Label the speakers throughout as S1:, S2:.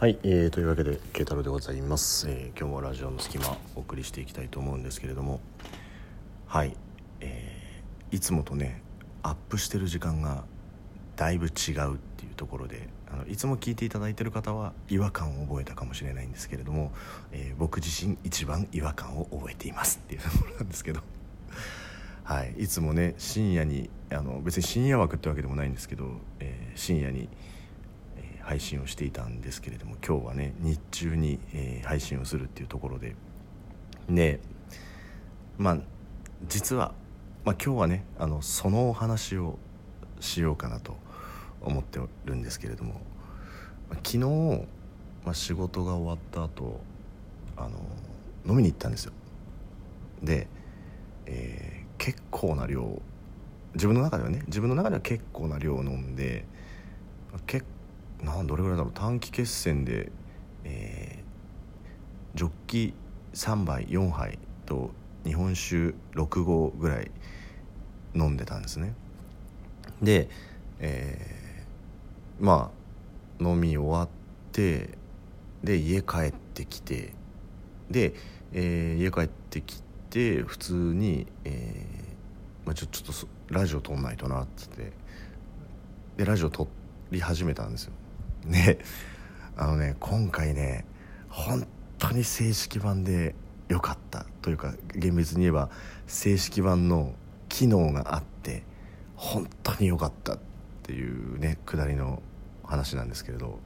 S1: はい、えー、というわけで慶太郎でございます、えー今日もラジオの隙間お送りしていきたいと思うんですけれども。はい、えーいつもとねアップしてる時間がだいぶ違うっていうところであのいつも聞いていただいてる方は違和感を覚えたかもしれないんですけれども、えー僕自身一番違和感を覚えていますっていうところなんですけど。はい、いつもね深夜にあの別に深夜枠ってわけでもないんですけど、えー深夜に、配信をしていたんですけれども今日はね日中に、えー配信をするっていうところででまあ実は、まあ、今日はねあのそのお話をしようかなと思ってるんですけれども、昨日、まあ、仕事が終わった後あの飲みに行ったんですよ。で、えー結構な量自分の中ではね自分の中では結構な量を飲んでけなんどれぐらいだろう？短期決戦で、えージョッキ3杯4杯と日本酒6合ぐらい飲んでたんですね。で、えーまあ飲み終わってで家帰ってきてで、えー家帰ってきて普通に、えーまあ、ちょちょっとラジオ撮んないとなっつってでラジオ撮り始めたんですよ。であのね今回ね本当に正式版で良かったというか厳密に言えば正式版の機能があって本当に良かったっていうねくだりの話なんですけれど。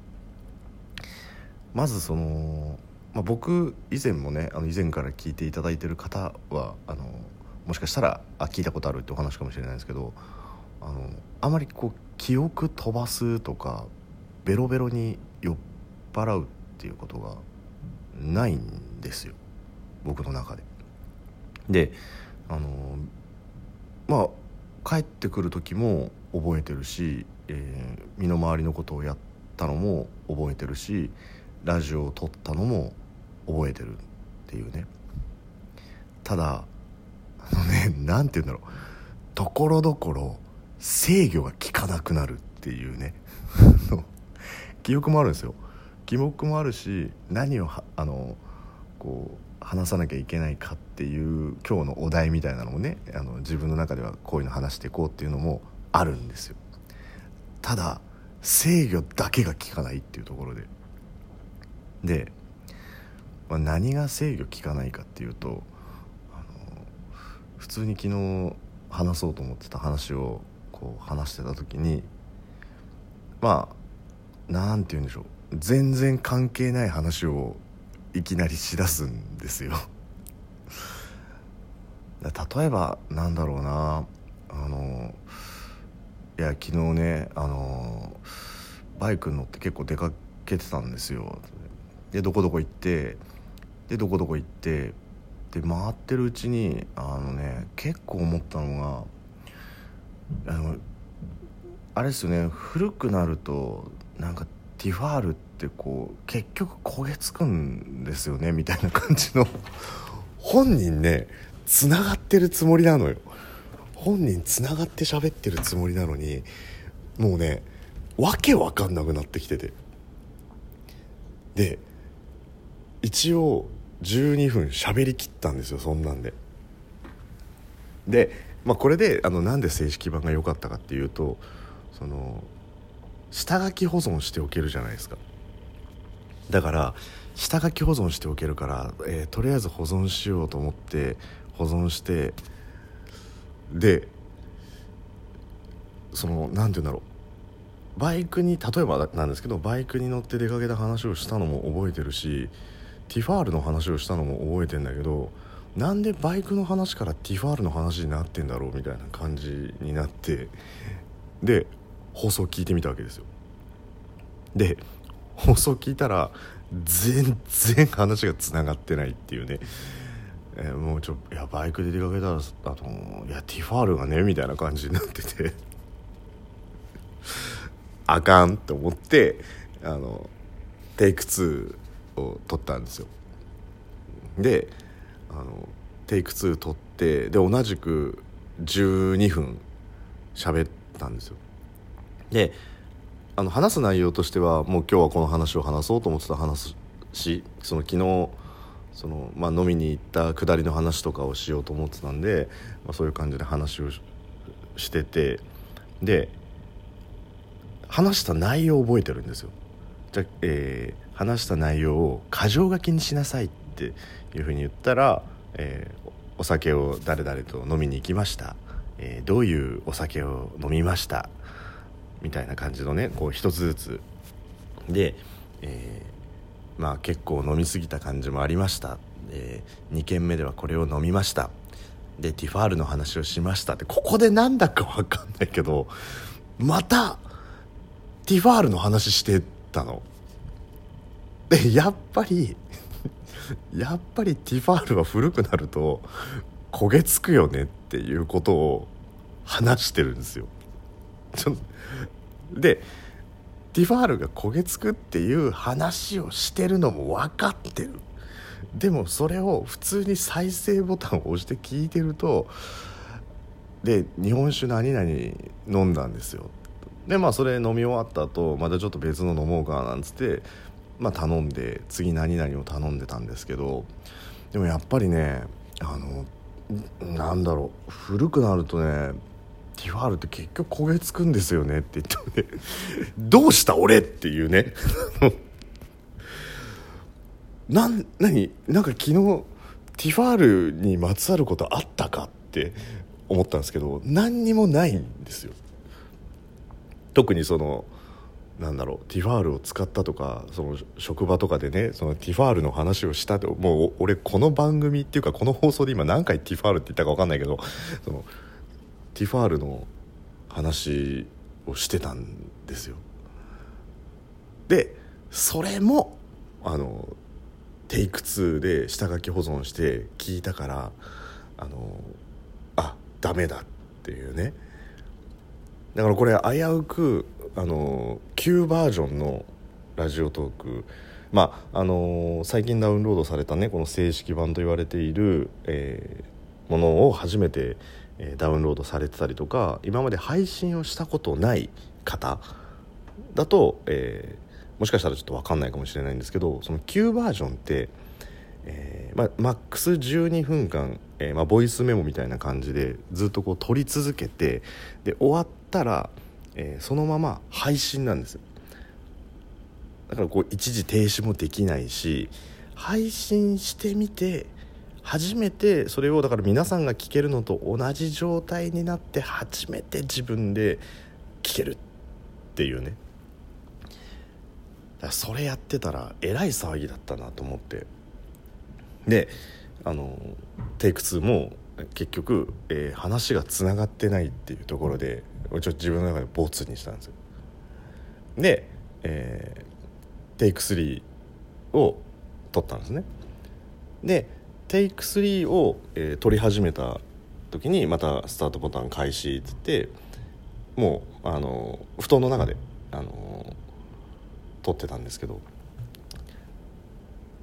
S1: まずその、まあ、僕以前もねあの以前から聞いていただいてる方はあのもしかしたらあ聞いたことあるってお話かもしれないですけどあのあまりこう記憶飛ばすとかベロベロに酔っ払うっていうことがないんですよ。僕の中で。であのまあ帰ってくる時も覚えてるし、えー身の回りのことをやったのも覚えてるしラジオを撮ったのも覚えてるっていうね。ただあのねなんて言うんだろう。ところどころ制御が効かなくなるっていうね。記憶もあるんですよ。記憶もあるし何をあのこう話さなきゃいけないかっていう今日のお題みたいなのもねあの自分の中ではこういうの話していこうっていうのもあるんですよ。ただ制御だけが効かないっていうところで。で、まあ、何が制御効かないかっていうと普通に昨日話そうと思ってた話をこう話してた時にまあなんて言うんでしょう。全然関係ない話をいきなりしだすんですよ。例えばなんだろうな。あのいや昨日ねあのバイク乗って結構出かけてたんですよ。でどこどこ行ってでどこどこ行ってで回ってるうちにあのね結構思ったのがあのあれですよね。古くなるとなんかティファールってこう結局焦げつくんですよねみたいな感じの本人ねつながってるつもりなのよ本人つながって喋ってるつもりなのにもうねわけわかんなくなってきてて。で一応12分喋りきったんですよそんなんで。で、まあ、これであのなんで正式版が良かったかっていうとその下書き保存しておけるじゃないですか。だから下書き保存しておけるから、えーとりあえず保存しようと思って保存してでその何て言うんだろう。バイクに例えばなんですけどバイクに乗って出かけた話をしたのも覚えてるしティファールの話をしたのも覚えてんだけどなんでバイクの話からティファールの話になってんだろうみたいな感じになってで放送聞いてみたわけですよ。で放送聞いたら全然話がつながってないっていうね、えーもうちょいやバイクで出かけたらあのいやティファールがねみたいな感じになってて。あかんと思ってあのテイク2を撮ったんですよ。であのテイク2撮ってで同じく12分喋ったんですよ。であの話す内容としてはもう今日はこの話を話そうと思ってた話その昨日その、まあ、飲みに行った下りの話とかをしようと思ってたんで、まあ、そういう感じで話をしててで話した内容を覚えてるんですよ。じゃえー、話した内容を箇条書きにしなさいっていうふうに言ったら、えー、お酒を誰々と飲みに行きました、えー、どういうお酒を飲みました？みたいな感じのねこう一つずつ。で、えー、まあ結構飲み過ぎた感じもありました、えー、2軒目ではこれを飲みました。でティファールの話をしました。ってここでなんだか分かんないけどまたティファールの話してたの。でやっぱり やっぱりティファールは古くなると焦げつくよねっていうことを話してるんですよ。でティファールが焦げつくっていう話をしてるのも分かってる。でもそれを普通に再生ボタンを押して聞いてるとで日本酒何々飲んだんですよ。でまあそれ飲み終わった後またちょっと別の飲もうかなんつってまあ頼んで次何々を頼んでたんですけどでもやっぱりねあのなんだろう古くなるとねティファールって結局焦げつくんですよねって言ってね。どうした俺っていうね。なん何？なんか昨日ティファールにまつわることあったかって思ったんですけど何にもないんですよ。特にそのなんだろうティファールを使ったとかその職場とかでねそのティファールの話をしたともう俺この番組っていうかこの放送で今何回ティファールって言ったか分かんないけどそのティファールの話をしてたんですよ。でそれもあのテイク2で下書き保存して聞いたからあのあダメだっていうね。だからこれ危うくあの旧バージョンのラジオトークまああの最近ダウンロードされたねこの正式版と言われている、えー、ものを初めてダウンロードされてたりとか今まで配信をしたことない方だと、えー、もしかしたらちょっと分かんないかもしれないんですけどその旧バージョンって、えーま、マックス12分間、えーま、ボイスメモみたいな感じでずっとこう撮り続けてで終わったら、えー、そのまま配信なんですだからこう一時停止もできないし配信してみて初めてそれをだから皆さんが聞けるのと同じ状態になって初めて自分で聞けるっていうね。それやってたらえらい騒ぎだったなと思って。であのテイク2も結局、えー、話がつながってないっていうところでちょっと自分の中でボツにしたんですよ。で、えー、テイク3を撮ったんですね。でテイク3を、えー、撮り始めた時にまたスタートボタン開始っつってもうあの布団の中であの撮ってたんですけど。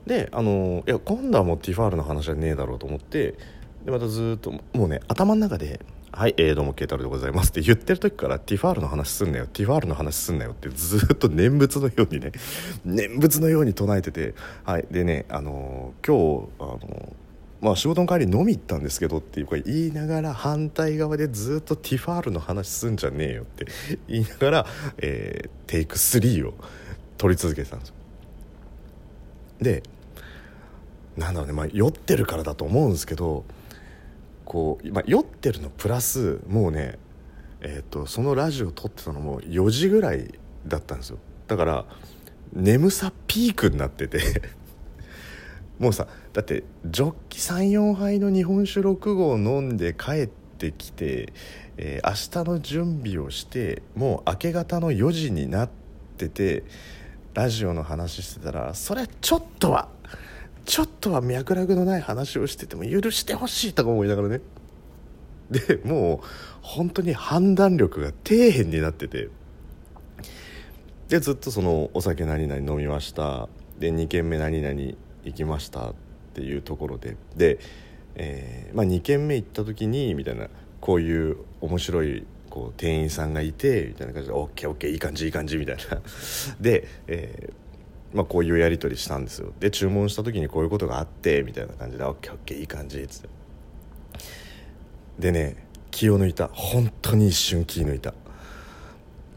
S1: であのいや今度はもうティファールの話じゃねえだろうと思ってでまたずっともうね頭の中ではい、えー、どうも慶太郎でございます。って言ってる時からティファールの話すんなよ。ティファールの話すんなよ。ってずっと念仏のようにね 念仏のように唱えてて。はいでねあの今日あのまあ仕事の帰り飲み行ったんですけどっていうか言いながら反対側でずっとティファールの話すんじゃねえよって言いながら、えー、テイク3を取り続けてたんですよ。でなんだろうね、まあ、酔ってるからだと思うんですけどこう、まあ、酔ってるのプラスもうね、えーと、そのラジオ撮ってたのも4時ぐらいだったんですよ。だから眠さピークになってて。もうさだってジョッキ34杯の日本酒6合飲んで帰ってきて、えー、明日の準備をしてもう明け方の4時になっててラジオの話してたらそれちょっとはちょっとは脈絡のない話をしてても許してほしいとか思いながらね。でもう本当に判断力が底辺になってて。でずっとそのお酒何々飲みました。で2軒目何々行きましたっていうところで。で、えー、まあ、2軒目行った時にみたいなこういう面白いこう店員さんがいてみたいな感じで「オッケーオッケーいい感じいい感じ」みたいな。で、えーまあ、こういうやり取りしたんですよ。で注文した時にこういうことがあってみたいな感じで「オッケーオッケーいい感じ」っつって。でね気を抜いた。本当に一瞬気抜いた。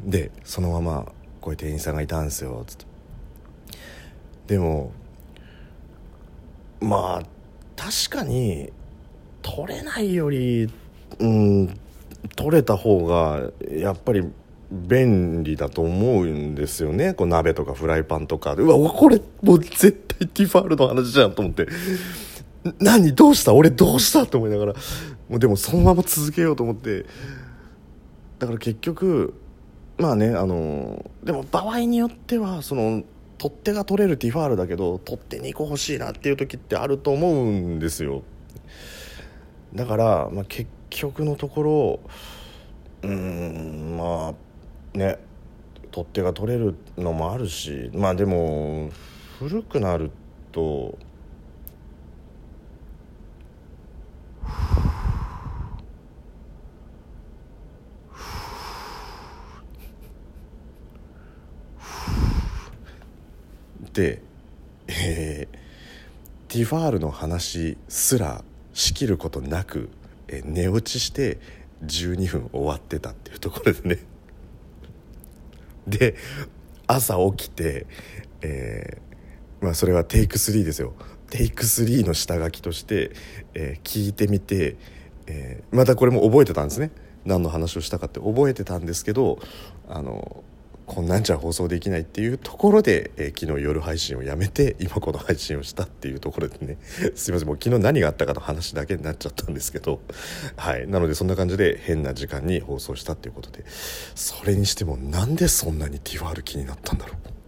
S1: でそのままこういう店員さんがいたんですよつって。でもまあ確かに取れないよりうん取れた方がやっぱり便利だと思うんですよね。こう鍋とかフライパンとか。でうわこれもう絶対ティファールの話じゃんと思って。何どうした？俺どうした？と思いながら。もうでもそのまま続けようと思って。だから結局まあねあのでも場合によってはその取っ手が取れるティファールだけど取っ手2個欲しいなっていう時ってあると思うんですよ。だから、まあ、結局のところうんまあね取っ手が取れるのもあるしまあでも古くなるとで、えー、ティファールの話すら仕切ることなく、えー、寝落ちして12分終わってたっていうところでね。で朝起きて、えー、まあそれはテイク3ですよ。テイク3の下書きとして、えー、聞いてみて、えー、またこれも覚えてたんですね。何の話をしたかって覚えてたんですけどあのこんなんじゃ放送できないっていうところで、えー、昨日夜配信をやめて 今この配信をしたっていうところでね。すいませんもう昨日何があったかの話だけになっちゃったんですけど。はい。なのでそんな感じで変な時間に放送したっていうことで。それにしてもなんでそんなにティファール気になったんだろう。